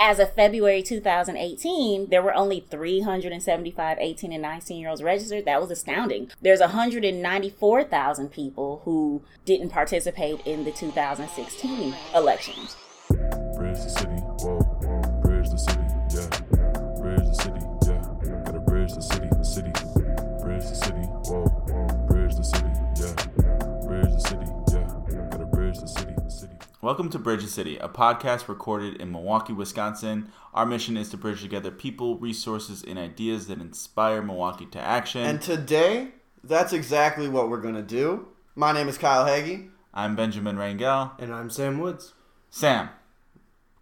as of February 2018, there were only 375 18 and 19 year olds registered. That was astounding. There's 194,000 people who didn't participate in the 2016 elections. Welcome to Bridge the City, a podcast recorded in Milwaukee, Wisconsin. Our mission is to bridge together people, resources, and ideas that inspire Milwaukee to action. And today, that's exactly what we're going to do. My name is Kyle Hagee. I'm Benjamin Rangel. And I'm Sam Woods. Sam,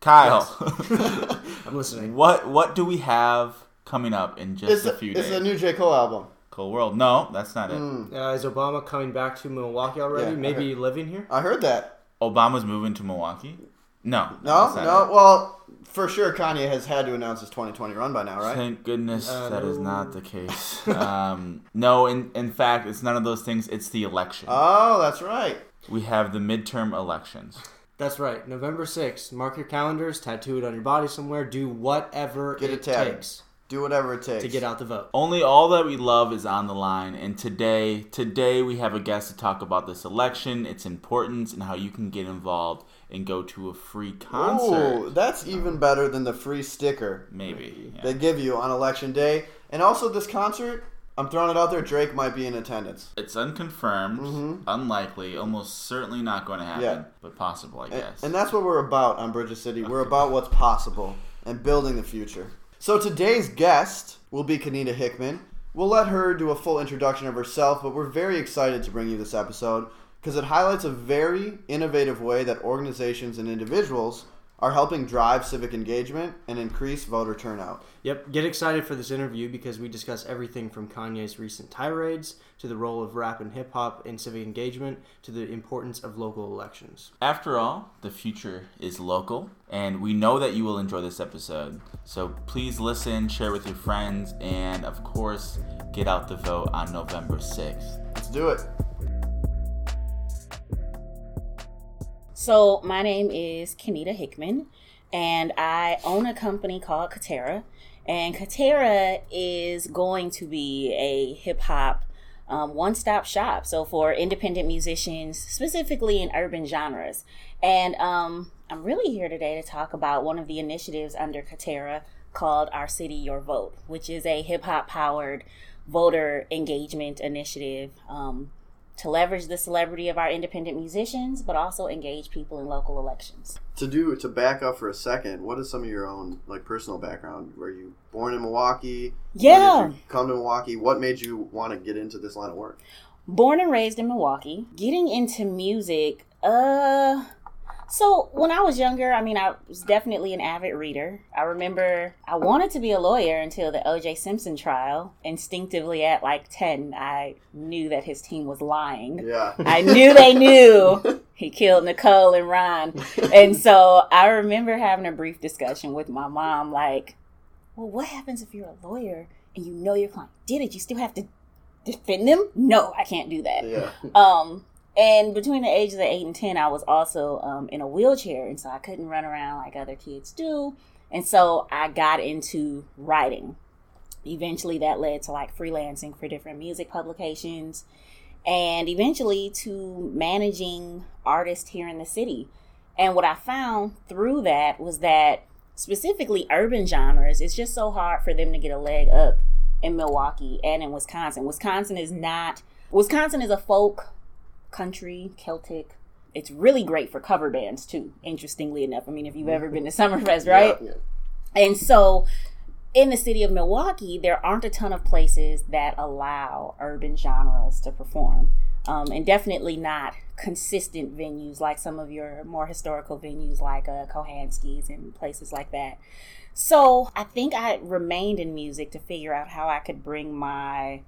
Kyle, I'm listening. what what do we have coming up in just It's a a, few it's days? a new J. Cole album. cool world. No, that's not it. Mm, Uh, is Obama coming back to Milwaukee already? Yeah, I Maybe living here? I heard that. Obama's moving to Milwaukee. No, No, no. it. Well, for sure, Kanye has had to announce his 2020 run by now, right? Thank goodness Uh, that is no. not the case. um, no, in in fact, it's none of those things. It's the election. Oh, that's right. we have the midterm elections. That's right. November 6th. Mark your calendars, tattoo it on your body somewhere, do whatever Get it it tatted. takes Do whatever it takes to get out the vote. Only all that we love is on the line, and today, today we have a guest to talk about this election, its importance, and how you can get involved and go to a free concert. Ooh, that's even better than the free sticker Maybe. yeah. they give you on election day. And also, this concert, I'm throwing it out there. Drake might be in attendance. It's unconfirmed, Mhm. unlikely, almost certainly not going to happen, Yeah. but possible, I And, guess. and that's what we're about on Bridge the City. We're about what's possible and building the future. So today's guest will be Kenita Hickman. We'll let her do a full introduction of herself, but we're very excited to bring you this episode because it highlights a very innovative way that organizations and individuals are helping drive civic engagement and increase voter turnout. Yep, get excited for this interview because we discuss everything from Kanye's recent tirades to the role of rap and hip hop in civic engagement to the importance of local elections. After all, the future is local, and we know that you will enjoy this episode. So please listen, share with your friends, and of course, get out the vote on November 6th. Let's do it. So, my name is Kenita Hickman, and I own a company called Katera. And Katera is going to be a hip hop um, one stop shop. So, for independent musicians, specifically in urban genres. And um, I'm really here today to talk about one of the initiatives under Katera called Our City, Your Vote, which is a hip hop powered voter engagement initiative. Um, to leverage the celebrity of our independent musicians, but also engage people in local elections. To do to back up for a second, what is some of your own like personal background? Were you born in Milwaukee? Yeah. When did you come to Milwaukee? What made you want to get into this line of work? Born and raised in Milwaukee, getting into music, uh so when I was younger, I mean I was definitely an avid reader. I remember I wanted to be a lawyer until the OJ Simpson trial. Instinctively at like 10, I knew that his team was lying. Yeah. I knew they knew he killed Nicole and Ron. And so I remember having a brief discussion with my mom like, well, what happens if you're a lawyer and you know your client did it? You still have to defend them? No, I can't do that. yeah. Um, and between the ages of 8 and 10, I was also um, in a wheelchair. And so I couldn't run around like other kids do. And so I got into writing. Eventually, that led to like freelancing for different music publications and eventually to managing artists here in the city. And what I found through that was that specifically urban genres, it's just so hard for them to get a leg up in Milwaukee and in Wisconsin. Wisconsin is not, Wisconsin is a folk, country, Celtic. It's really great for cover bands too, interestingly enough. I mean, if you've ever been to Summerfest, right? Yeah. And so in the city of Milwaukee, there aren't a ton of places that allow urban genres to perform. Um, and definitely not consistent venues like some of your more historical venues like uh, Kochanski's and places like that. So I think I remained in music to figure out how I could bring my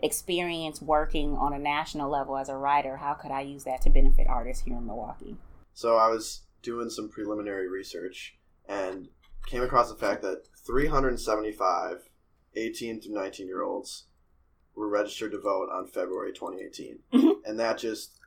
experience working on a national level as a writer. How could I use that to benefit artists here in Milwaukee? So I was doing some preliminary research and came across the fact that 375 18 to 19 year olds were registered to vote on February 2018. Mhm. And that just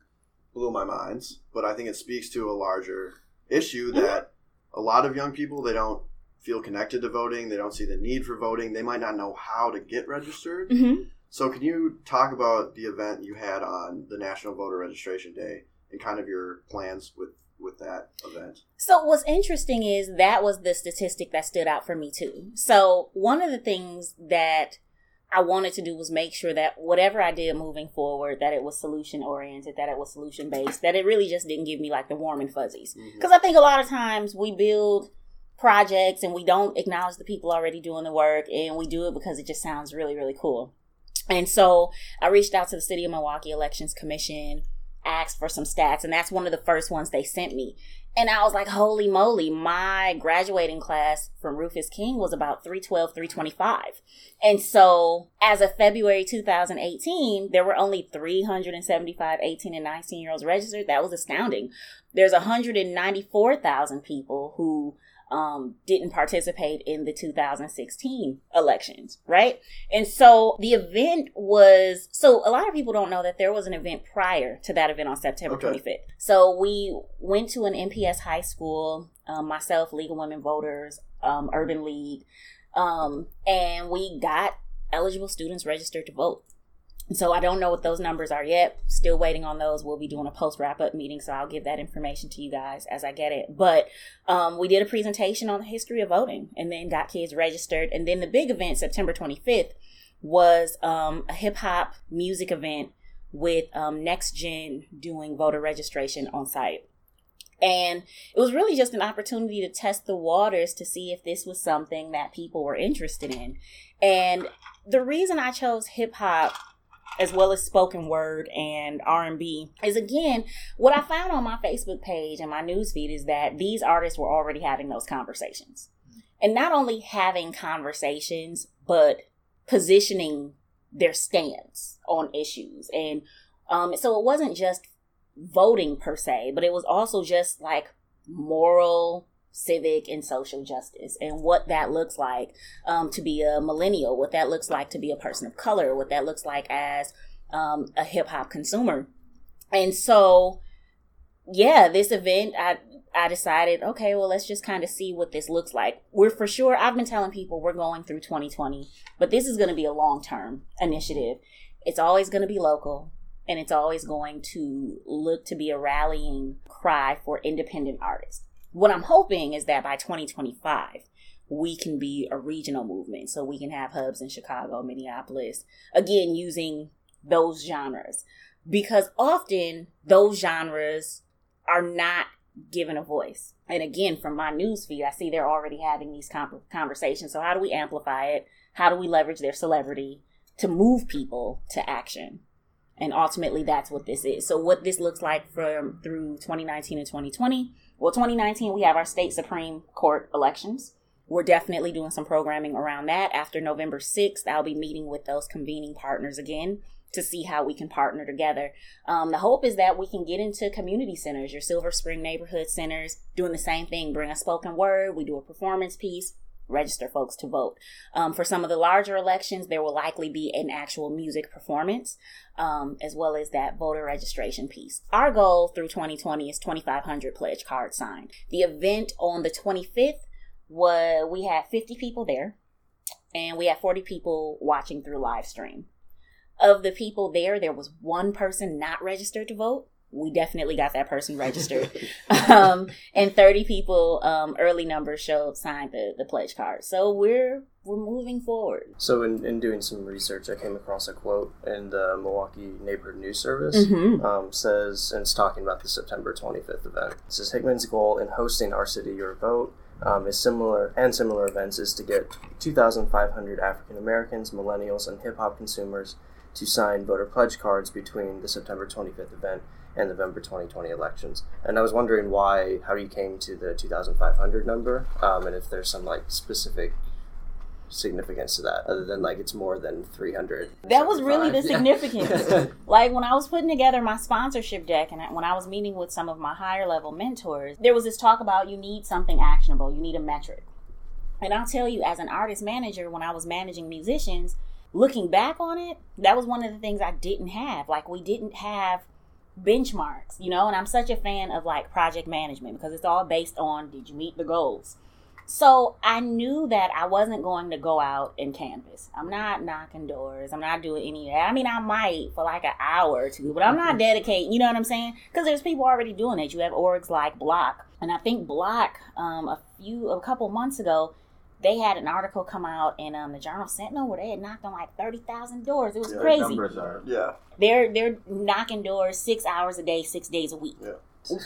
blew my minds. But I think it speaks to a larger issue Mhm. that a lot of young people they don't feel connected to voting. They don't see the need for voting. They might not know how to get registered. hmm So, can you talk about the event you had on the National Voter Registration Day and kind of your plans with with that event? So what's interesting is that was the statistic that stood out for me too. So one of the things that I wanted to do was make sure that whatever I did moving forward, that it was solution oriented, that it was solution based, that it really just didn't give me like the warm and fuzzies. Mm-hmm. Because I think a lot of times we build projects and we don't acknowledge the people already doing the work and we do it because it just sounds really, really cool. And so I reached out to the City of Milwaukee Elections Commission, asked for some stats, and that's one of the first ones they sent me. And I was like, holy moly, my graduating class from Rufus King was about 312, 325. And so as of February 2018, there were only 375 18 and 19 year olds registered. That was astounding. There's 194,000 people who um, didn't participate in the 2016 elections, right? And so the event was so a lot of people don't know that there was an event prior to that event on September Okay. 25th. So we went to an MPS high school, um, myself, League of Women Voters, um, Urban League, um, and we got eligible students registered to vote. So I don't know what those numbers are yet. Still waiting on those. We'll be doing a post wrap up meeting, so I'll give that information to you guys as I get it. But um, we did a presentation on the history of voting, and then got kids registered. And then the big event, September 25th, was um, a hip hop music event with um, Next Gen doing voter registration on site. And it was really just an opportunity to test the waters to see if this was something that people were interested in. And the reason I chose hip hop as well as spoken word and R&B is again what I found on my Facebook page and my newsfeed is that these artists were already having those conversations. And not only having conversations but positioning their stance on issues and um so it wasn't just voting per se but it was also just like moral civic and social justice and what that looks like um, to be a millennial, what that looks like to be a person of color, what that looks like as um, a hip hop consumer. And so, yeah, this event, I I decided, okay, well, let's just kind of see what this looks like. We're for sure. I've been telling people we're going through 2020, but this is going to be a long term initiative. It's always going to be local. And it's always going to look to be a rallying cry for independent artists what I'm hoping is that by 2025, we can be a regional movement. So we can have hubs in Chicago, Minneapolis, again, using those genres. Because often those genres are not given a voice. And again, from my newsfeed, I see they're already having these conversations. So how do we amplify it? How do we leverage their celebrity to move people to action? And ultimately, that's what this is. So, what this looks like from through 2019 and 2020. Well, 2019, we have our state Supreme Court elections. We're definitely doing some programming around that. After November 6th, I'll be meeting with those convening partners again to see how we can partner together. Um, the hope is that we can get into community centers, your Silver Spring neighborhood centers, doing the same thing. Bring a spoken word, we do a performance piece, register folks to vote. Um, for some of the larger elections, there will likely be an actual music performance, um, as well as that voter registration piece. Our goal through 2020 is 2,500 pledge cards signed. The event on the 25th was we had 50 people there, and we had 40 people watching through live stream. Of the people there, there was one person not registered to vote. We definitely got that person registered. um, and 30 people, um, early numbers showed signed the, the pledge card. So we're we're moving forward. So, in, in doing some research, I came across a quote in the Milwaukee Neighborhood News Service. Mhm. Um, says, and it's talking about the September 25th event. It says Hickman's goal in hosting Our City Your Vote um, is similar, and similar events, is to get 2,500 African Americans, millennials, and hip hop consumers to sign voter pledge cards between the September 25th event and November 2020 elections. And I was wondering why, how you came to the 2,500 number, um, and if there's some like specific significance to that, other than like it's more than 300. That was really the 75. significance. like when I was putting together my sponsorship deck and I- when I was meeting with some of my higher level mentors, there was this talk about you need something actionable, you need a metric. And I'll tell you, as an artist manager, when I was managing musicians, looking back on it, that was one of the things I didn't have. Like we didn't have benchmarks, you know, and I'm such a fan of like project management because it's all based on did you meet the goals? So I knew that I wasn't going to go out and canvas. I'm not knocking doors. I'm not doing any of that. I mean, I might for like an hour or two, but I'm not dedicating. You know what I'm saying? Because there's people already doing it. You have orgs like BLOC, and I think BLOC, um, a few, a couple months ago, they had an article come out in um, the Journal Sentinel where they had knocked on like thirty thousand doors. It was Yeah, crazy. Numbers are. Yeah. They're they're knocking doors six hours a day, six days a week. Yeah.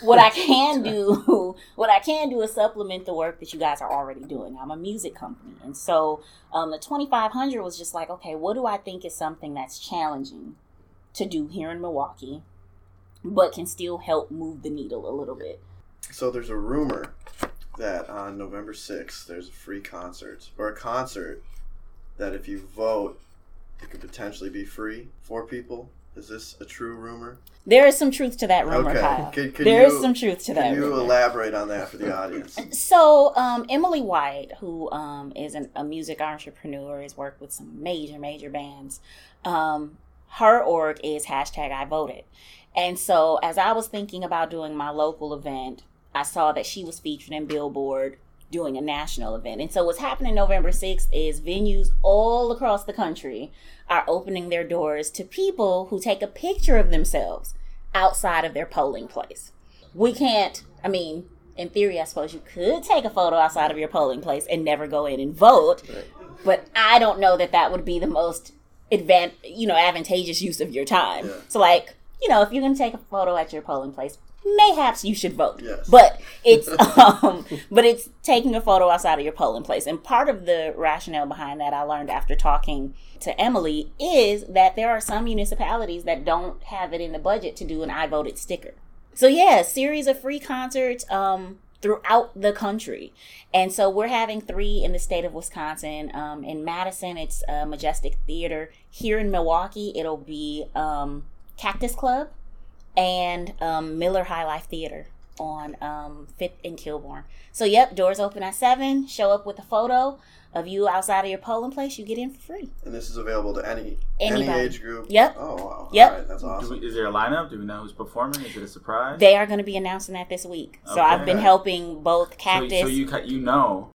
What I can do, what I can do is supplement the work that you guys are already doing. I'm a music company, and so um, the 2500 was just like, okay, what do I think is something that's challenging to do here in Milwaukee, but can still help move the needle a little bit. So there's a rumor that on November 6th there's a free concert or a concert that if you vote it could potentially be free for people. Is this a true rumor? There is some truth to that rumor, Okay. Kyle. Could- could There is you- some truth to that. Can you rumor. elaborate on that for the audience? So, um, Emily White, who um, is an, a music entrepreneur, has worked with some major, major bands. Um, her org is hashtag I voted. And so, as I was thinking about doing my local event, I saw that she was featured in Billboard doing a national event. And so, what's happening November 6th is venues all across the country are opening their doors to people who take a picture of themselves outside of their polling place. We can't, I mean, in theory, I suppose you could take a photo outside of your polling place and never go in and vote, but I don't know that that would be the most advan- you know, advantageous use of your time. Yeah. So, like, you know, if you're going to take a photo at your polling place, mayhaps you should vote. Yes. But it's um, but it's taking a photo outside of your polling place. And part of the rationale behind that I learned after talking to Emily is that there are some municipalities that don't have it in the budget to do an I voted sticker. So yeah, series of free concerts um, throughout the country, and so we're having three in the state of Wisconsin. Um, in Madison, it's uh, Majestic Theater. Here in Milwaukee, it'll be um, Cactus Club and um, Miller High Life Theater on um, Fifth and Kilbourn. So yep, doors open at seven. Show up with a photo of you outside of your polling place. You get in for free. And this is available to any any age group. Yep. Oh wow. Yep. All right, that's awesome. we, is there a lineup? Do we know who's performing? Is it a surprise? They are going to be announcing that this week. So Okay. I've been helping both Cactus. so you you know.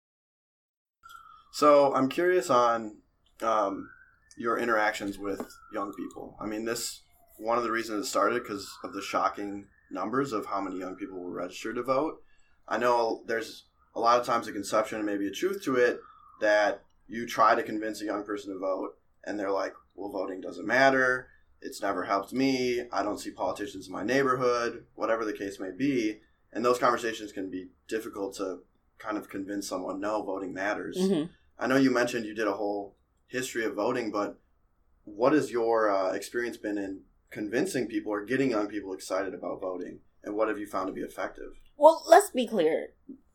So I'm curious on um, your interactions with young people. I mean, this one of the reasons it started because of the shocking numbers of how many young people were registered to vote. I know there's a lot of times a conception and maybe a truth to it that you try to convince a young person to vote, and they're like, "Well, voting doesn't matter. It's never helped me. I don't see politicians in my neighborhood. Whatever the case may be." And those conversations can be difficult to kind of convince someone, "No, voting matters." Mhm. I know you mentioned you did a whole history of voting, but what has your uh, experience been in convincing people or getting young people excited about voting? And what have you found to be effective? Well, let's be clear,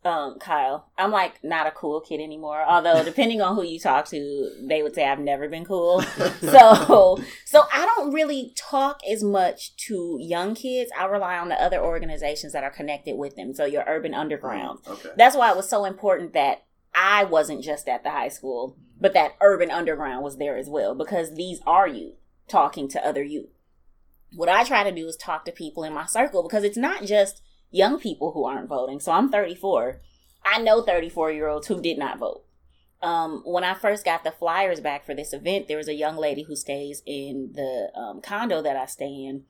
um, Kyle. I'm like not a cool kid anymore. Although, depending on who you talk to, they would say I've never been cool. so, so I don't really talk as much to young kids. I rely on the other organizations that are connected with them. So, your Urban Underground. Okay. That's why it was so important that I wasn't just at the high school, but that Urban Underground was there as well because these are you talking to other youth. What I try to do is talk to people in my circle because it's not just young people who aren't voting. So I'm 34. I know 34 year olds who did not vote. Um, when I first got the flyers back for this event, there was a young lady who stays in the um, condo that I stay in,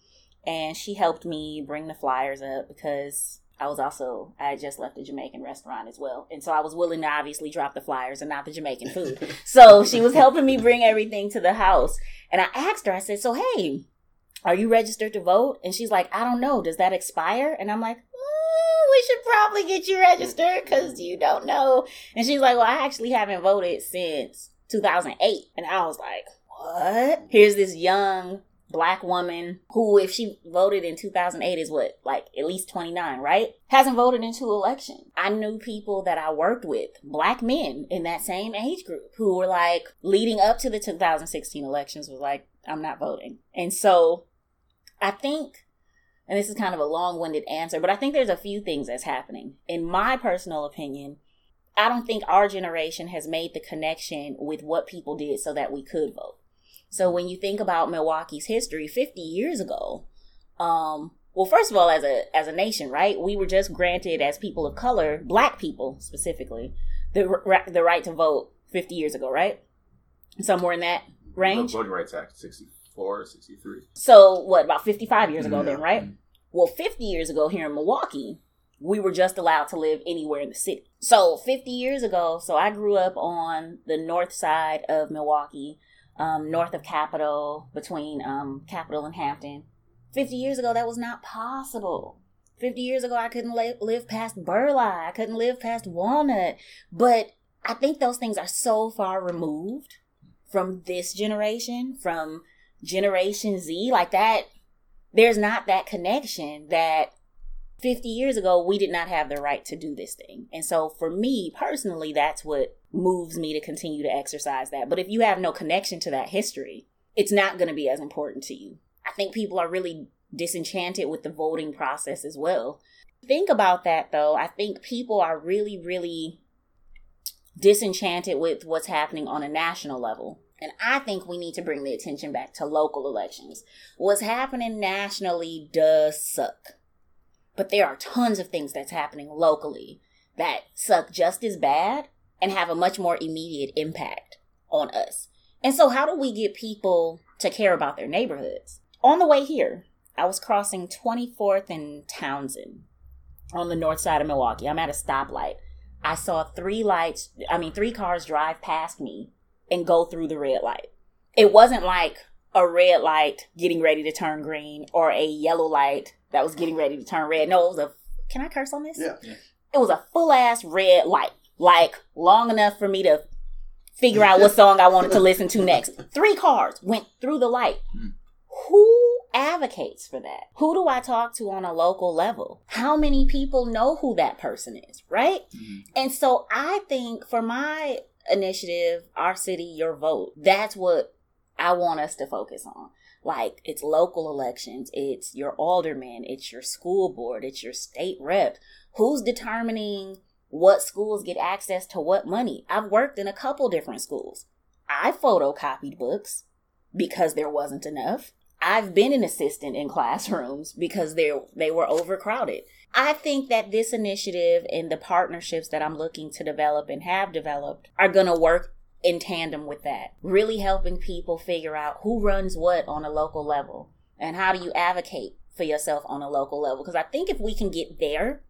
and she helped me bring the flyers up because I was also I had just left a Jamaican restaurant as well, and so I was willing to obviously drop the flyers and not the Jamaican food. so she was helping me bring everything to the house, and I asked her, I said, "So hey, are you registered to vote?" And she's like, "I don't know. Does that expire?" And I'm like, "Mm, "We should probably get you registered because you don't know." And she's like, "Well, I actually haven't voted since 2008," and I was like, "What?" Here's this young black woman who if she voted in 2008 is what like at least 29 right hasn't voted in two elections i knew people that i worked with black men in that same age group who were like leading up to the 2016 elections was like i'm not voting and so i think and this is kind of a long-winded answer but i think there's a few things that's happening in my personal opinion i don't think our generation has made the connection with what people did so that we could vote so when you think about Milwaukee's history 50 years ago, um, well, first of all, as a as a nation, right? We were just granted, as people of color, black people specifically, the r- the right to vote 50 years ago, right? Somewhere in that range. The Voting Rights Act, 64, 63. So what? About 55 years ago, Yeah. then, right? Well, 50 years ago here in Milwaukee, we were just allowed to live anywhere in the city. So 50 years ago, so I grew up on the north side of Milwaukee, um, north of Capitol, between um, Capitol and Hampton. 50 years ago, that was not possible. 50 years ago, I couldn't li- live past Burleigh. I couldn't live past Walnut. But I think those things are so far removed from this generation, from Generation Z, like that. There's not that connection that 50 years ago we did not have the right to do this thing. And so for me personally, that's what moves me to continue to exercise that. But if you have no connection to that history, it's not going to be as important to you. I think people are really disenchanted with the voting process as well. Think about that though. I think people are really, really disenchanted with what's happening on a national level. And I think we need to bring the attention back to local elections. What's happening nationally does suck. But there are tons of things that's happening locally that suck just as bad and have a much more immediate impact on us. And so, how do we get people to care about their neighborhoods? On the way here, I was crossing 24th and Townsend on the north side of Milwaukee. I'm at a stoplight. I saw three lights, I mean, three cars drive past me and go through the red light. It wasn't like a red light getting ready to turn green or a yellow light that was getting ready to turn red. No, it was a, can I curse on this? Yeah. It was a full ass red light, like long enough for me to figure out what song I wanted to listen to next. Three cars went through the light. Hmm. Who advocates for that? Who do I talk to on a local level? How many people know who that person is, right? Hmm. And so I think for my initiative, Our City, Your Vote, that's what I want us to focus on. Like it's local elections, it's your alderman, it's your school board, it's your state rep. Who's determining what schools get access to what money? I've worked in a couple different schools. I photocopied books because there wasn't enough. I've been an assistant in classrooms because they they were overcrowded. I think that this initiative and the partnerships that I'm looking to develop and have developed are going to work in tandem with that. Really helping people figure out who runs what on a local level and how do you advocate for yourself on a local level because I think if we can get there,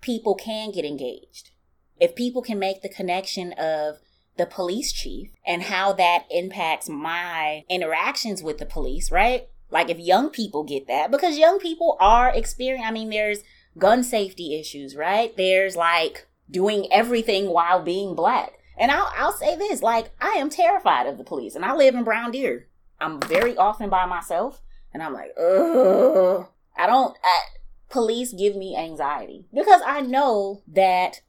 people can get engaged. If people can make the connection of the police chief and how that impacts my interactions with the police, right? Like if young people get that, because young people are experiencing, I mean, there's gun safety issues, right? There's like doing everything while being black. And I'll, I'll say this, like, I am terrified of the police and I live in Brown Deer. I'm very often by myself and I'm like, ugh. I don't, I, police give me anxiety because I know that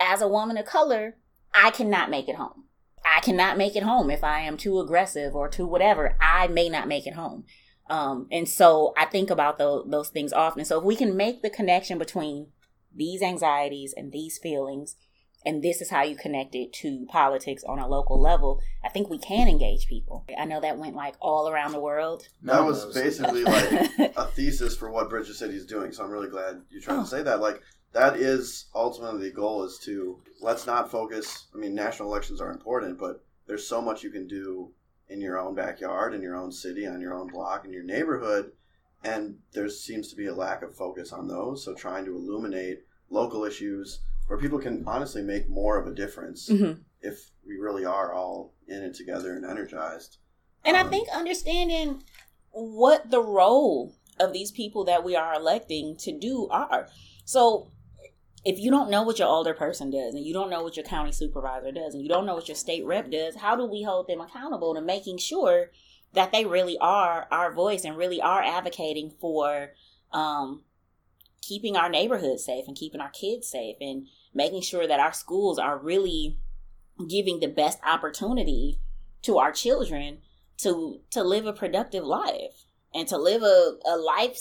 as a woman of color, I cannot make it home. I cannot make it home if I am too aggressive or too whatever. I may not make it home. Um, and so I think about those, those things often. So if we can make the connection between these anxieties and these feelings, and this is how you connect it to politics on a local level, I think we can engage people. I know that went like all around the world. That was basically like a thesis for what Bridge the City is doing. So I'm really glad you're trying to say that. Like that is ultimately the goal is to let's not focus. I mean, national elections are important, but there's so much you can do in your own backyard, in your own city, on your own block, in your neighborhood, and there seems to be a lack of focus on those. So trying to illuminate local issues where people can honestly make more of a difference Mhm. if we really are all in it together and energized. And I Um, think understanding what the role of these people that we are electing to do are. So if you don't know what your alderperson does and you don't know what your county supervisor does and you don't know what your state rep does, how do we hold them accountable to making sure that they really are our voice and really are advocating for um, keeping our neighborhoods safe and keeping our kids safe and making sure that our schools are really giving the best opportunity to our children to to live a productive life and to live a, a life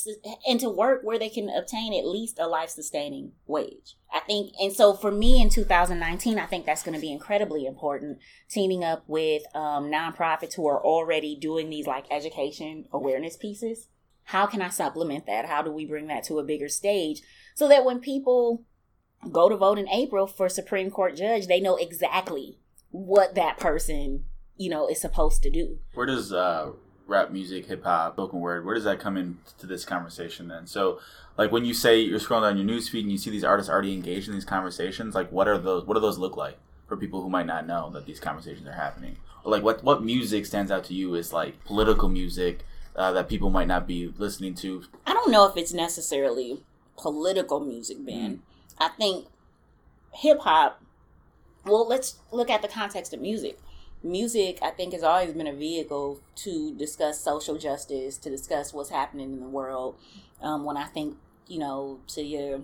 and to work where they can obtain at least a life sustaining wage i think and so for me in 2019 i think that's going to be incredibly important teaming up with um, nonprofits who are already doing these like education awareness pieces how can I supplement that? How do we bring that to a bigger stage so that when people go to vote in April for Supreme Court judge, they know exactly what that person, you know, is supposed to do. Where does uh, rap music, hip hop, spoken word, where does that come into this conversation then? So, like when you say you're scrolling down your newsfeed and you see these artists already engaged in these conversations, like what are those? What do those look like for people who might not know that these conversations are happening? Or like what what music stands out to you is like political music uh, that people might not be listening to? I don't know if it's necessarily political music, Ben. I think hip hop. Well, let's look at the context of music. Music, I think, has always been a vehicle to discuss social justice, to discuss what's happening in the world. Um, when I think, you know, to your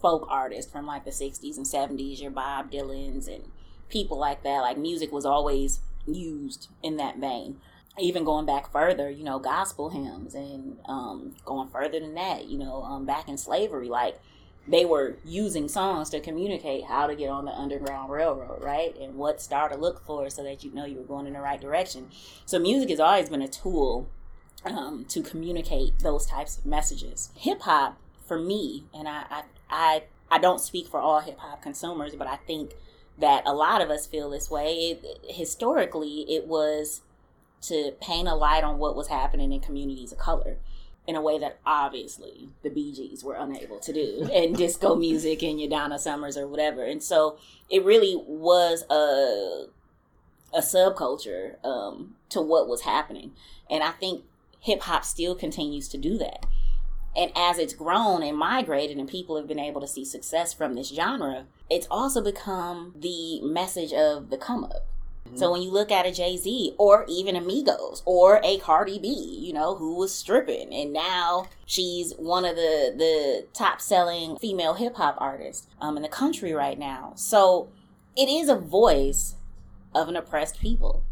folk artists from like the 60s and 70s, your Bob Dylan's and people like that, like music was always used in that vein. Even going back further, you know, gospel hymns and um, going further than that, you know, um, back in slavery, like they were using songs to communicate how to get on the Underground Railroad, right? And what star to look for so that you know you were going in the right direction. So music has always been a tool um, to communicate those types of messages. Hip hop, for me, and I, I, I, I don't speak for all hip hop consumers, but I think that a lot of us feel this way. It, historically, it was to paint a light on what was happening in communities of color in a way that obviously the Bee Gees were unable to do, and disco music and your Donna Summers or whatever. And so it really was a a subculture um, to what was happening, and I think hip hop still continues to do that. And as it's grown and migrated, and people have been able to see success from this genre, it's also become the message of the come up. So when you look at a Jay Z or even a Migos or a Cardi B, you know, who was stripping and now she's one of the the top selling female hip hop artists um, in the country right now. So it is a voice of an oppressed people,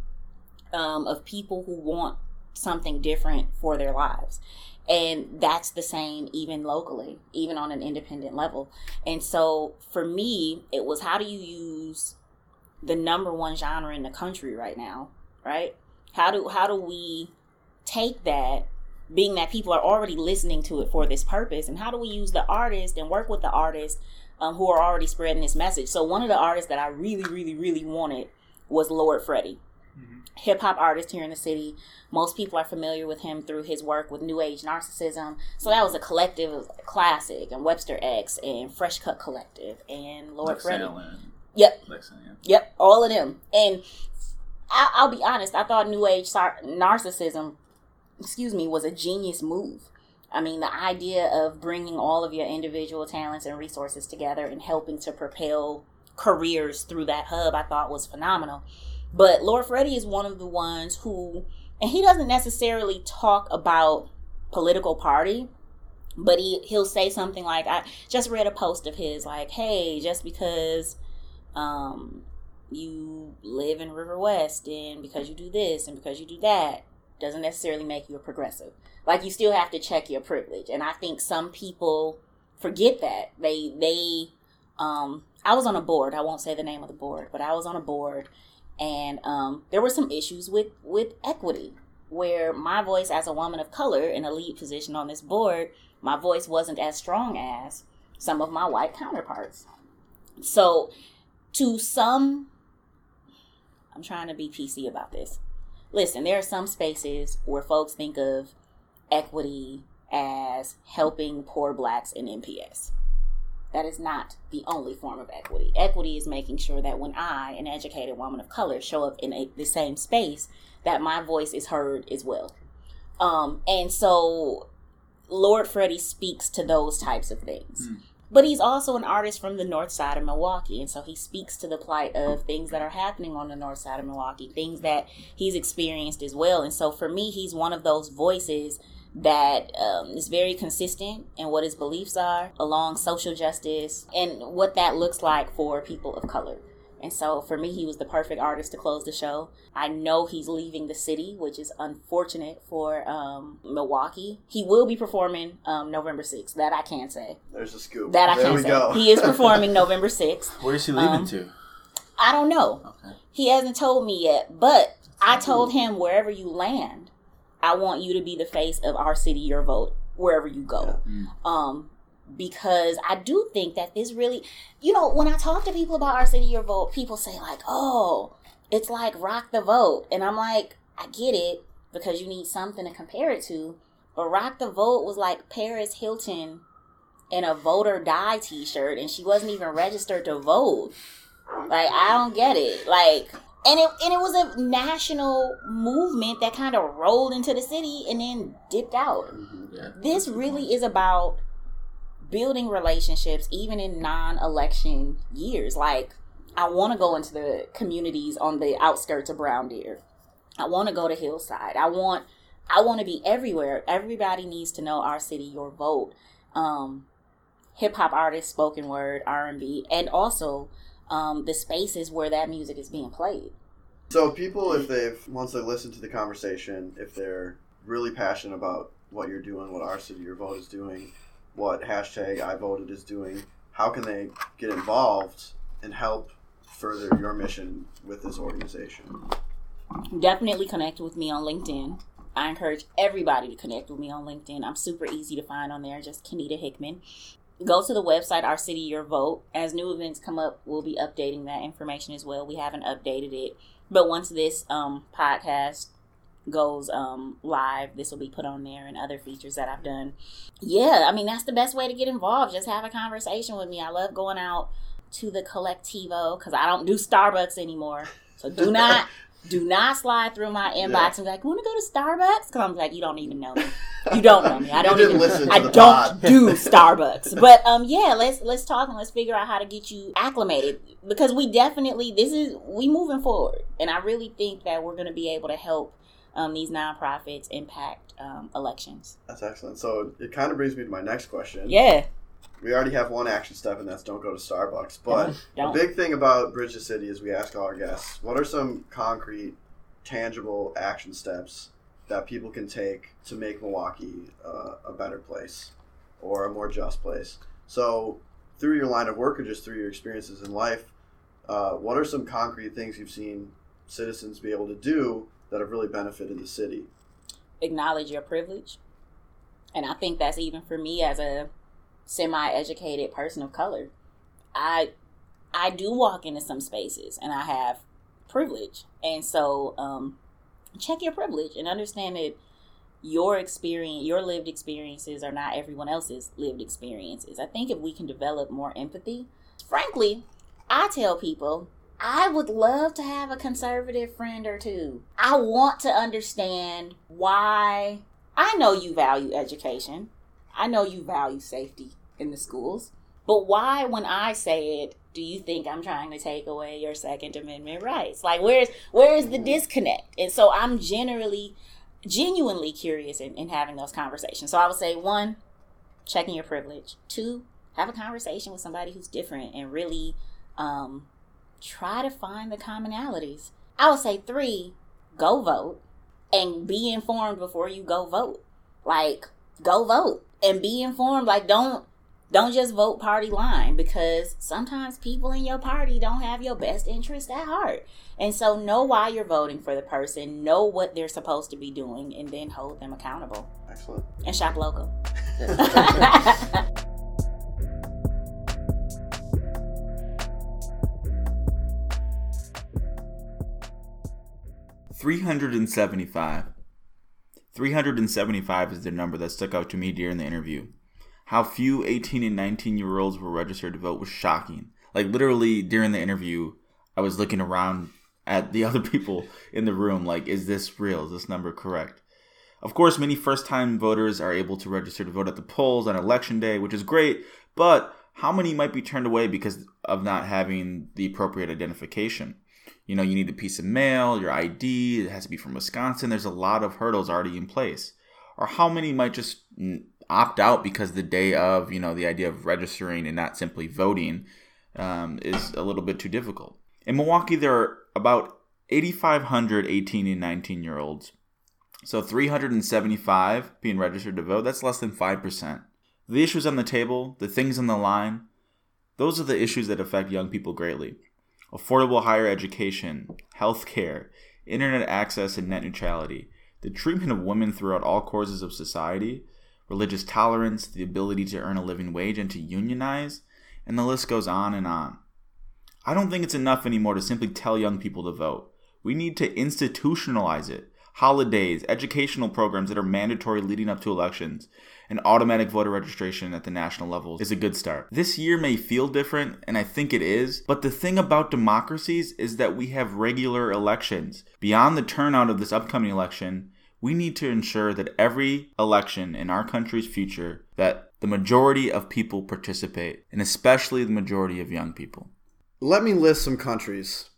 um, of people who want something different for their lives. And that's the same even locally, even on an independent level. And so for me, it was how do you use the number one genre in the country right now, right? How do how do we take that being that people are already listening to it for this purpose and how do we use the artist and work with the artists um, who are already spreading this message so one of the artists that i really really really wanted was lord freddie hip hop artist here in the city. Most people are familiar with him through his work with New Age Narcissism. So that was a collective it classic, and Webster X, and Fresh Cut Collective, and Lord Freddie. Yep, Lexington, yep, all of them. And I, I'll be honest, I thought New Age sar- Narcissism, excuse me, was a genius move. I mean, the idea of bringing all of your individual talents and resources together and helping to propel careers through that hub, I thought was phenomenal. But Lord Freddy is one of the ones who, and he doesn't necessarily talk about political party, but he he'll say something like, "I just read a post of his like, hey, just because um, you live in Riverwest and because you do this and because you do that doesn't necessarily make you a progressive. Like you still have to check your privilege, and I think some people forget that they they um I was on a board. I won't say the name of the board, but I was on a board and um, there were some issues with with equity where my voice as a woman of color in a lead position on this board my voice wasn't as strong as some of my white counterparts so to some i'm trying to be pc about this listen there are some spaces where folks think of equity as helping poor blacks in mps that is not the only form of equity. Equity is making sure that when I, an educated woman of color, show up in a, the same space, that my voice is heard as well. Um, and so Lord Freddie speaks to those types of things. But he's also an artist from the north side of Milwaukee. And so he speaks to the plight of things that are happening on the north side of Milwaukee, things that he's experienced as well. And so for me, he's one of those voices that um, is very consistent in what his beliefs are along social justice and what that looks like for people of color. And so for me, he was the perfect artist to close the show. I know he's leaving the city, which is unfortunate for um, Milwaukee. He will be performing um, November 6th. That I can say. There's a scoop. That I there can we say. go. He is performing November 6th. Where is he leaving Um, to? I don't know. Okay. He hasn't told me yet, but I told him wherever you land, I want you to be the face of our city, your vote, wherever you go. Mm. Um, because I do think that this really, you know, when I talk to people about our city, your vote, people say like, "Oh, it's like rock the vote," and I'm like, I get it because you need something to compare it to. But rock the vote was like Paris Hilton in a vote or die T-shirt, and she wasn't even registered to vote. Like I don't get it. Like and it and it was a national movement that kind of rolled into the city and then dipped out. Mm-hmm. Yeah. This really is about building relationships even in non-election years. Like I want to go into the communities on the outskirts of Brown Deer. I want to go to Hillside. I want I want to be everywhere. Everybody needs to know our city, your vote. Um, hip hop artists, spoken word, R and B, and also um, the spaces where that music is being played. So people, if they've once they listen to the conversation, if they're really passionate about what you're doing, what our city, your vote is doing, what hashtag I voted is doing, how can they get involved and help further your mission with this organization? Definitely connect with me on LinkedIn. I encourage everybody to connect with me on LinkedIn. I'm super easy to find on there, just Kenita Hickman. Go to the website, Our City Your Vote. As new events come up, we'll be updating that information as well. We haven't updated it. But once this um, podcast goes um, live, this will be put on there and other features that I've done. Yeah, I mean, that's the best way to get involved. Just have a conversation with me. I love going out to the Colectivo because I don't do Starbucks anymore. So do not do not slide through my inbox Yeah. and be like, "Want to go to Starbucks?" Because I'm like, "You don't even know me. You don't know me. I don't even. I don't pod. do Starbucks." But um, yeah, let's let's talk and let's figure out how to get you acclimated because we definitely this is we moving forward, and I really think that we're going to be able to help um, these nonprofits impact um, elections. That's excellent. So it kind of brings me to my next question. Yeah, We already have one action step, and that's don't go to Starbucks. But the big thing about Bridge the City is we ask all our guests, what are some concrete, tangible action steps that people can take to make Milwaukee uh, a better place or a more just place? So, through your line of work or just through your experiences in life, uh, what are some concrete things you've seen citizens be able to do that have really benefited the city? acknowledge your privilege. And I think that's even for me as a semi-educated person of color. I I do walk into some spaces and I have privilege. And so um check your privilege and understand that your experience, your lived experiences are not everyone else's lived experiences. I think if we can develop more empathy, frankly, I tell people I would love to have a conservative friend or two. I want to understand why. I know you value education. I know you value safety in the schools. But why, when I say it, do you think I'm trying to take away your Second Amendment rights? Like, where's where is the disconnect? And so I'm generally, genuinely curious in, in having those conversations. So I would say one, checking your privilege. Two, have a conversation with somebody who's different and really um, try to find the commonalities. I would say three, go vote and be informed before you go vote. Like, go vote and be informed. Like, don't don't just vote party line because sometimes people in your party don't have your best interest at heart. And so know why you're voting for the person, know what they're supposed to be doing, and then hold them accountable. Excellent. And shop local. 375. 375 is the number that stuck out to me during the interview. How few 18 and 19 year olds were registered to vote was shocking. Like, literally, during the interview, I was looking around at the other people in the room, like, is this real? Is this number correct? Of course, many first time voters are able to register to vote at the polls on election day, which is great, but how many might be turned away because of not having the appropriate identification? You know, you need a piece of mail, your ID, it has to be from Wisconsin. There's a lot of hurdles already in place. Or how many might just opt out because the day of, you know, the idea of registering and not simply voting um, is a little bit too difficult. In Milwaukee, there are about 8,500 18 and 19 year olds. So 375 being registered to vote, that's less than 5%. The issues on the table, the things on the line, those are the issues that affect young people greatly affordable higher education, healthcare, internet access, and net neutrality. the treatment of women throughout all courses of society, religious tolerance, the ability to earn a living wage and to unionize, and the list goes on and on. I don't think it's enough anymore to simply tell young people to vote. We need to institutionalize it. Holidays, educational programs that are mandatory leading up to elections, and automatic voter registration at the national level is a good start. This year may feel different, and I think it is, but the thing about democracies is that we have regular elections. Beyond the turnout of this upcoming election, we need to ensure that every election in our country's future that the majority of people participate, and especially the majority of young people. Let me list some countries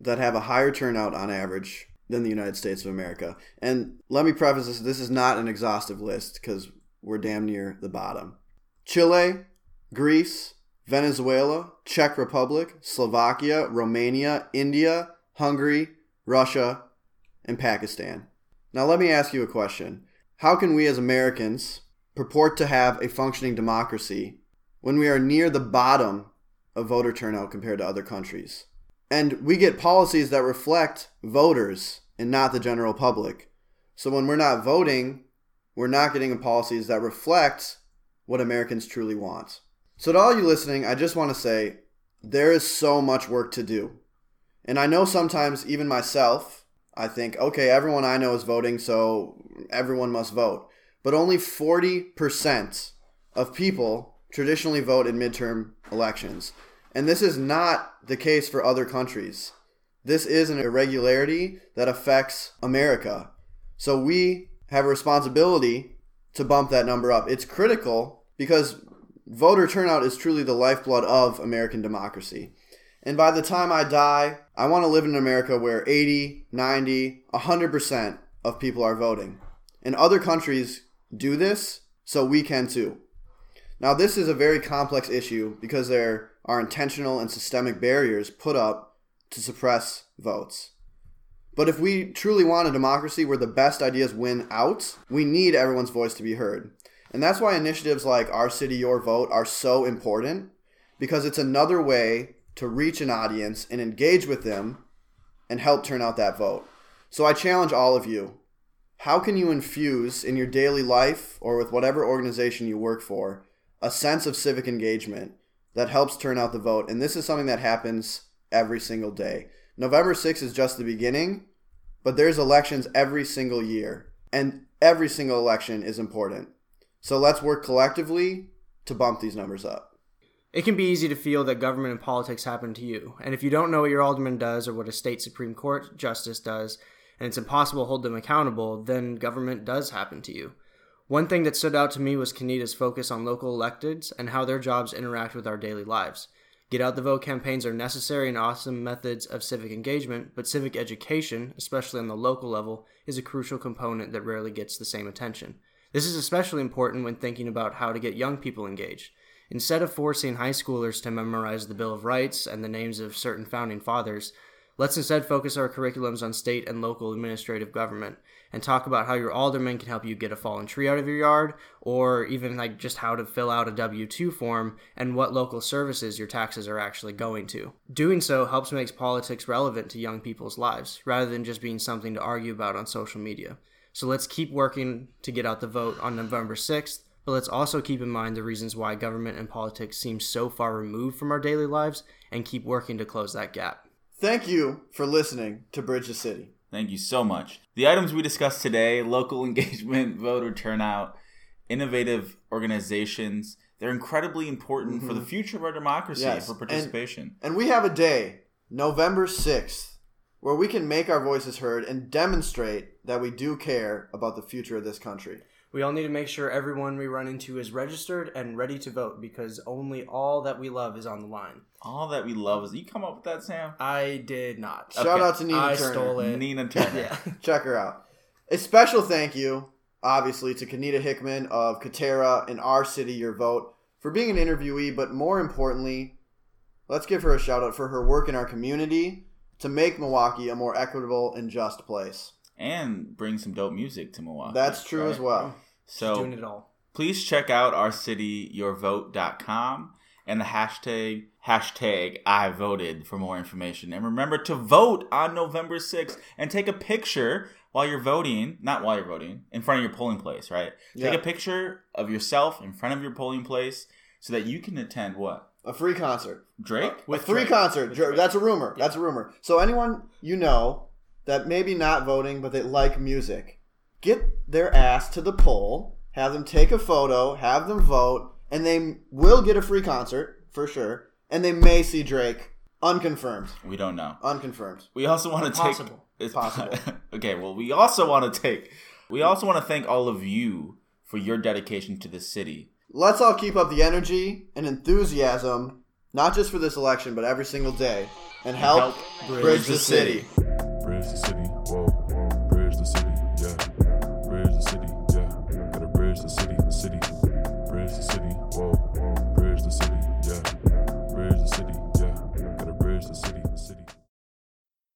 that have a higher turnout on average than the United States of America. And let me preface this this is not an exhaustive list because we're damn near the bottom. Chile, Greece, Venezuela, Czech Republic, Slovakia, Romania, India, Hungary, Russia, and Pakistan. Now, let me ask you a question. How can we as Americans purport to have a functioning democracy when we are near the bottom of voter turnout compared to other countries? And we get policies that reflect voters and not the general public. So when we're not voting, we're not getting policies that reflect what Americans truly want. So to all you listening, I just want to say there is so much work to do. And I know sometimes even myself, I think, okay, everyone I know is voting, so everyone must vote. But only 40% of people traditionally vote in midterm elections. And this is not the case for other countries. This is an irregularity that affects America. So we have a responsibility to bump that number up. It's critical because voter turnout is truly the lifeblood of American democracy. And by the time I die, I want to live in America where 80, 90, 100% of people are voting. And other countries do this, so we can too. Now, this is a very complex issue because there are intentional and systemic barriers put up to suppress votes. But if we truly want a democracy where the best ideas win out, we need everyone's voice to be heard. And that's why initiatives like Our City, Your Vote are so important because it's another way to reach an audience and engage with them and help turn out that vote. So I challenge all of you how can you infuse in your daily life or with whatever organization you work for a sense of civic engagement that helps turn out the vote? And this is something that happens every single day. November 6th is just the beginning, but there's elections every single year, and every single election is important. So let's work collectively to bump these numbers up. It can be easy to feel that government and politics happen to you, and if you don't know what your alderman does or what a state Supreme Court justice does, and it's impossible to hold them accountable, then government does happen to you. One thing that stood out to me was Kenita's focus on local electeds and how their jobs interact with our daily lives. Get out the vote campaigns are necessary and awesome methods of civic engagement, but civic education, especially on the local level, is a crucial component that rarely gets the same attention. This is especially important when thinking about how to get young people engaged. Instead of forcing high schoolers to memorize the Bill of Rights and the names of certain founding fathers, let's instead focus our curriculums on state and local administrative government and talk about how your alderman can help you get a fallen tree out of your yard, or even like just how to fill out a W 2 form and what local services your taxes are actually going to. Doing so helps makes politics relevant to young people's lives, rather than just being something to argue about on social media. So let's keep working to get out the vote on November 6th, but let's also keep in mind the reasons why government and politics seem so far removed from our daily lives and keep working to close that gap. Thank you for listening to Bridge the City. Thank you so much. The items we discussed today local engagement, voter turnout, innovative organizations they're incredibly important mm-hmm. for the mm-hmm. future of our democracy, yes. for participation. And, and we have a day, November 6th, where we can make our voices heard and demonstrate that we do care about the future of this country. We all need to make sure everyone we run into is registered and ready to vote because only all that we love is on the line. All that we love is. You come up with that, Sam? I did not. Shout okay. out to Nina I Turner. stole it. Nina Turner. yeah. Check her out. A special thank you, obviously, to Kenita Hickman of Katera and Our City Your Vote for being an interviewee, but more importantly, let's give her a shout out for her work in our community to make Milwaukee a more equitable and just place. And bring some dope music to Milwaukee. That's true right? as well. So doing it all. Please check out our city, yourvote.com and the hashtag hashtag I voted for more information. And remember to vote on November 6th and take a picture while you're voting, not while you're voting, in front of your polling place, right? Take a picture of yourself in front of your polling place so that you can attend what? A free concert. Drake? a free concert. Dr- That's a rumor. That's a rumor. So anyone you know that maybe not voting but they like music, get their ass to the poll, have them take a photo, have them vote, and they will get a free concert for sure. And they may see Drake. Unconfirmed. We don't know. Unconfirmed. We also want to take Possible. It's Possible. okay, well, we also want to take. We also want to thank all of you for your dedication to the city. Let's all keep up the energy and enthusiasm, not just for this election, but every single day, and help, Help bridge, the city.